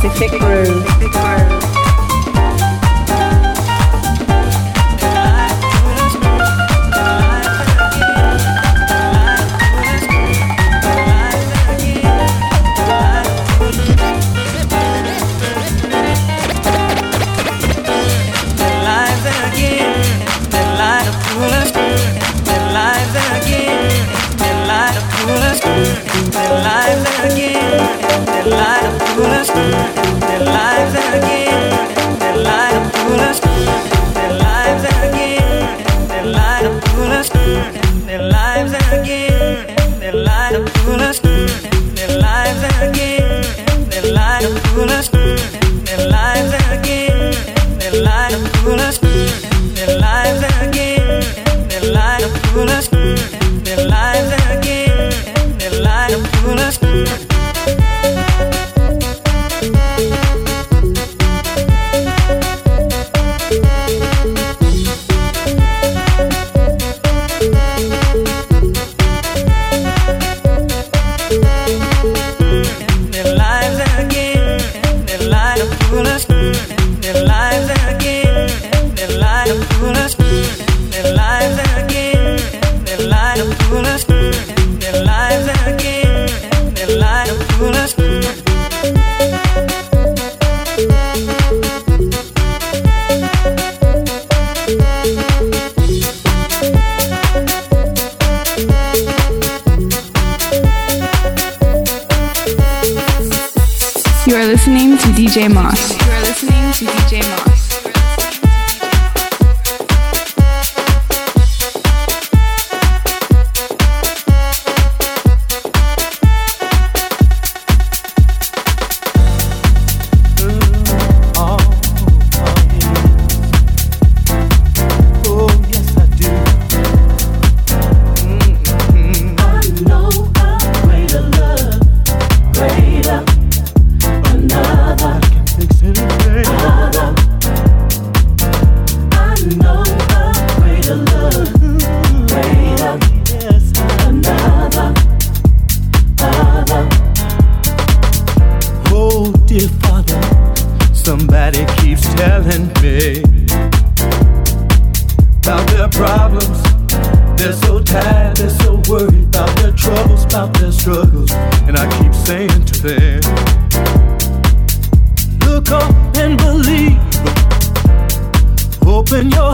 Pacific Groove. DJ Moss. You are listening to DJ Moss. Señor.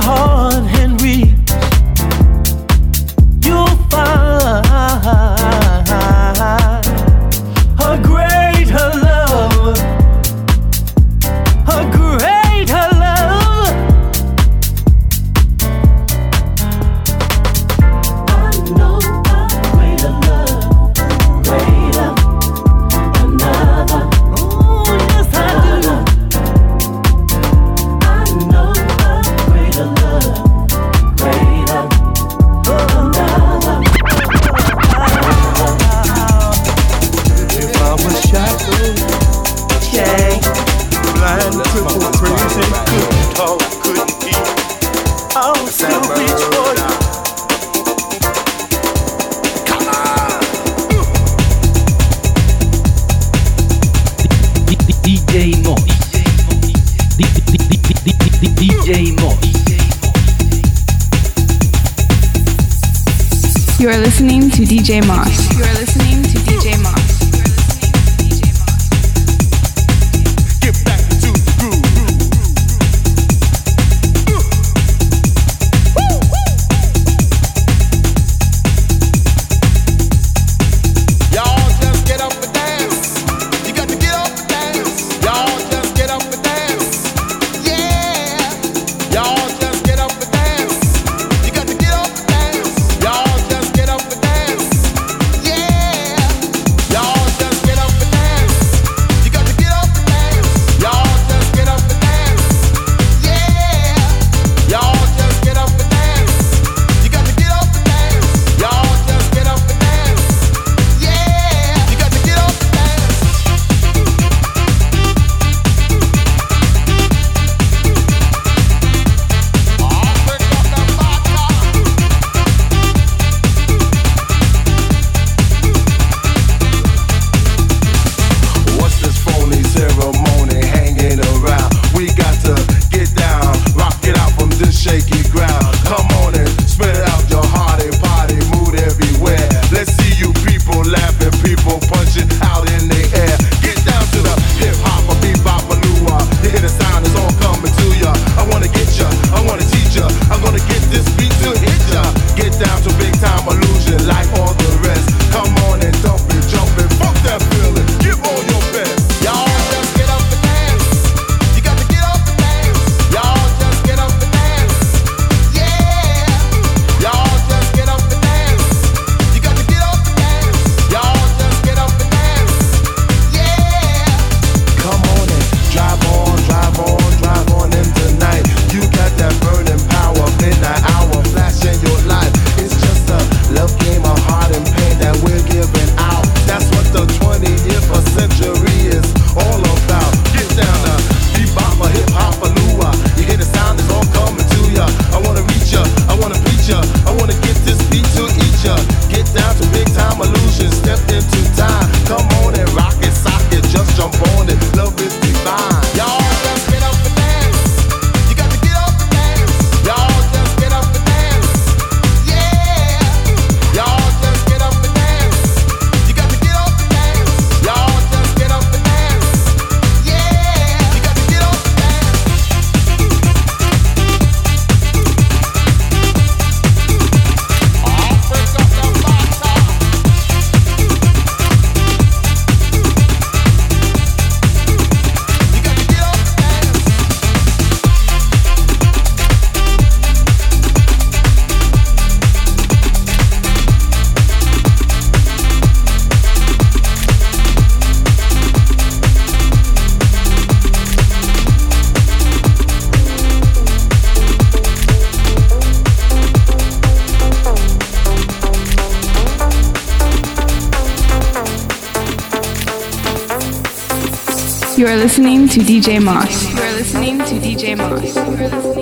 You are listening to DJ Moss. You are listening. Listening to DJ Moss. You are listening to DJ Moss.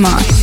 Mark.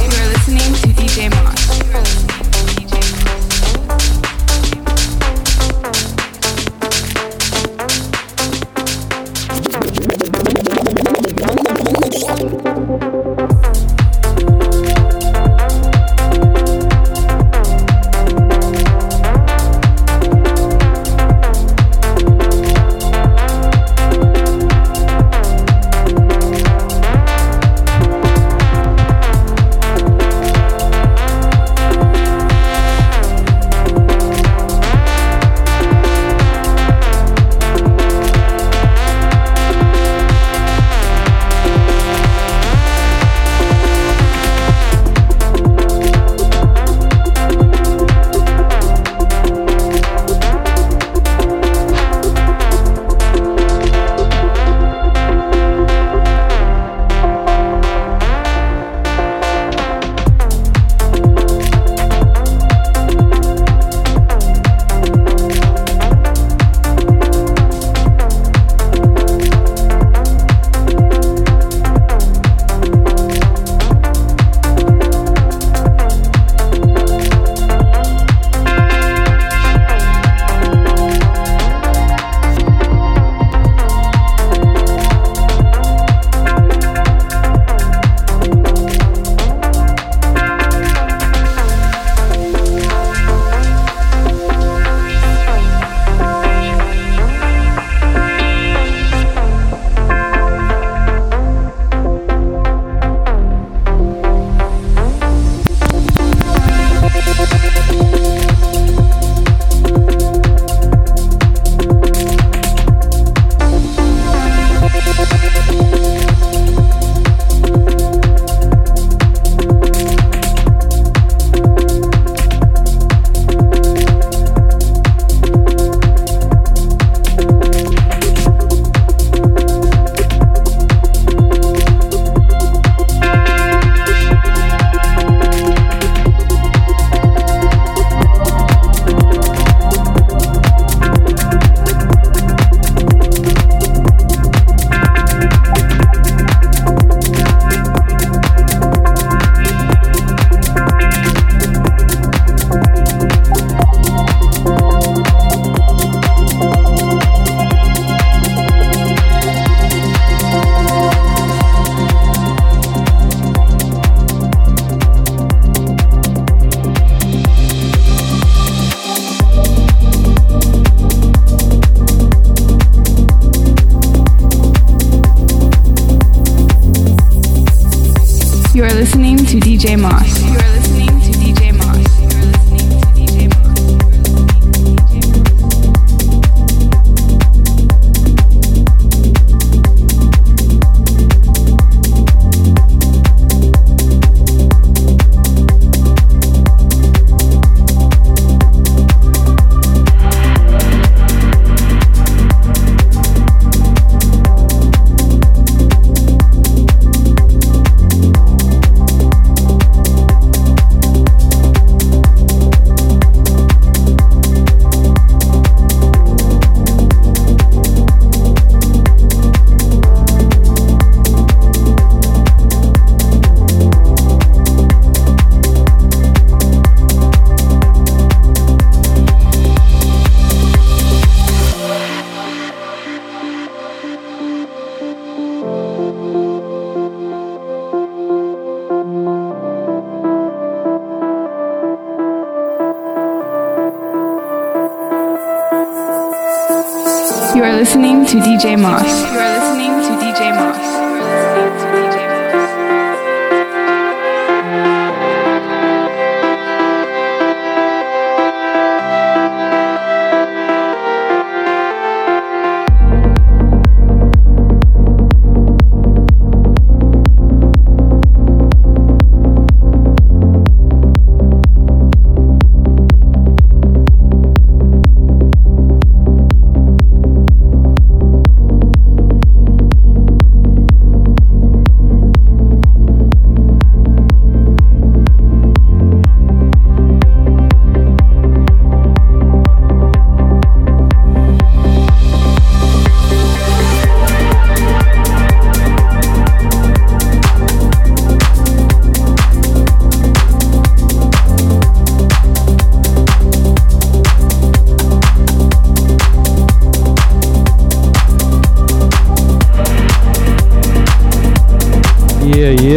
to DJ Moss. You are listening to DJ Moss.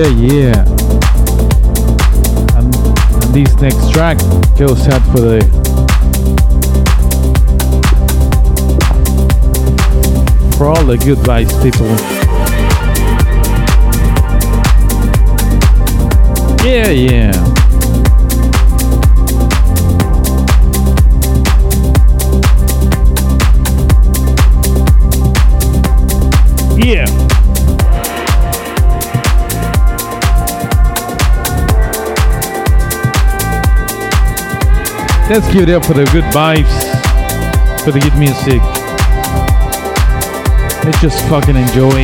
yeah, yeah. And, and this next track goes out for the for all the good vibes people. Yeah, yeah. Let's give it up for the good vibes, for the good music. Let's just fucking enjoy.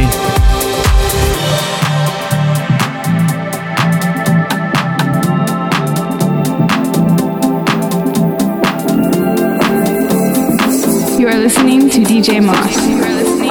You are listening to DJ Moss.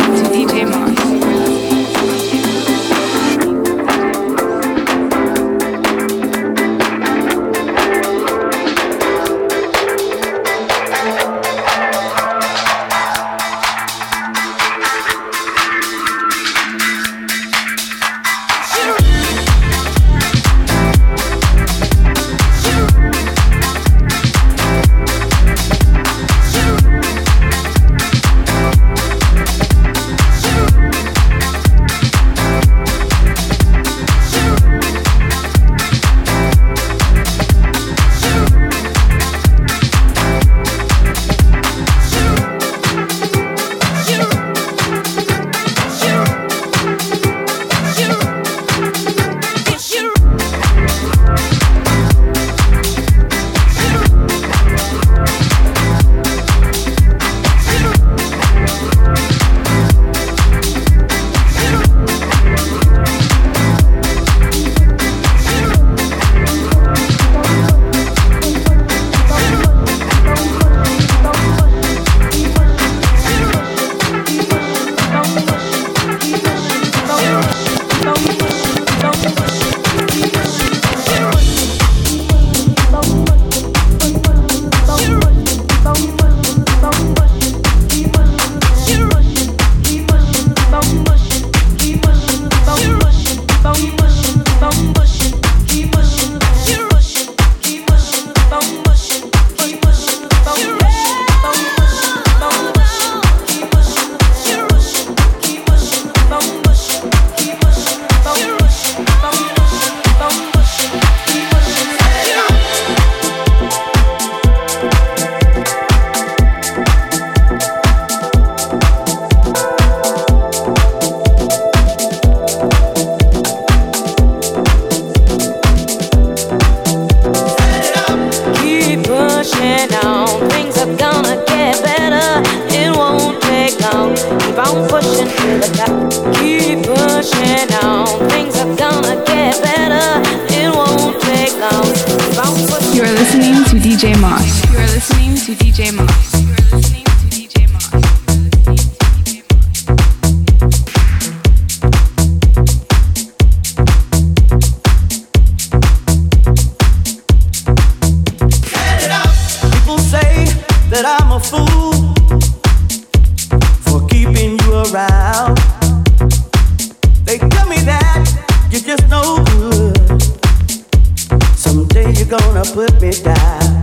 Your put me keep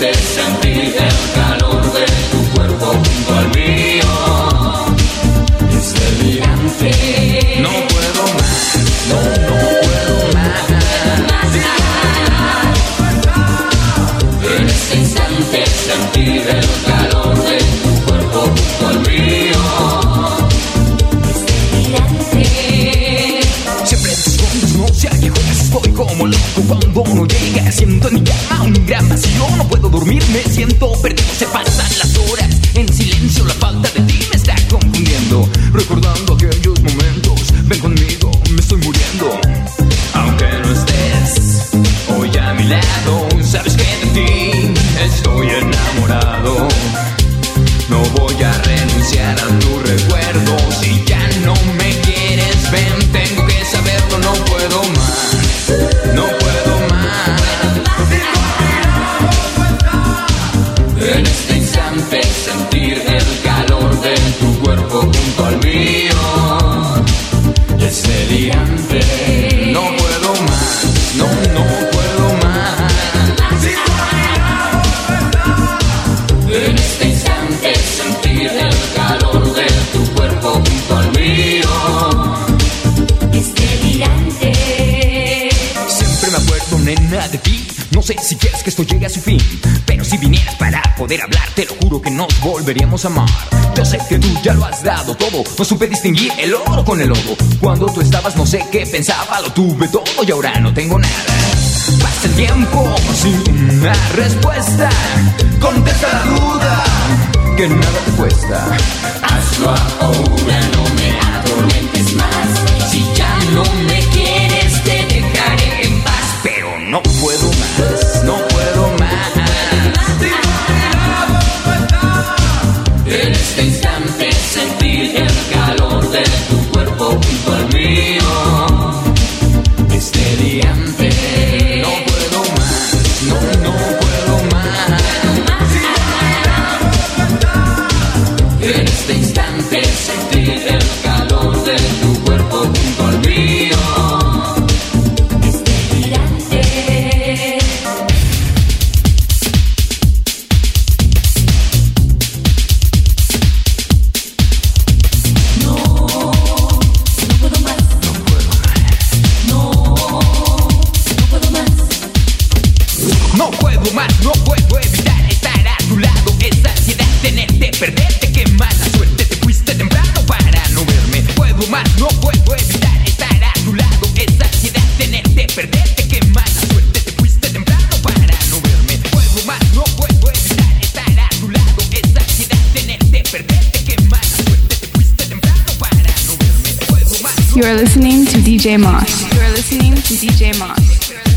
de sentir el calor de tu cuerpo junto al mío. Es delirante. No puedo más, no, no puedo más. En ese instante sentir el calor de tu cuerpo junto al mío. Siempre en tus rondas, no sé a juegas, voy como loco cuando no llegas, siento ni puedo dormir, me siento perdido, se pasan las poder hablar, te lo juro que nos volveríamos a amar. Yo sé que tú ya lo has dado todo, no supe distinguir el oro con el lodo. Cuando tú estabas no sé qué pensaba, lo tuve todo y ahora no tengo nada. Pasa el tiempo sin una respuesta, contesta la duda, que nada te cuesta. Hazlo ahora, no You are listening to DJ Moss. You are listening to DJ Moss.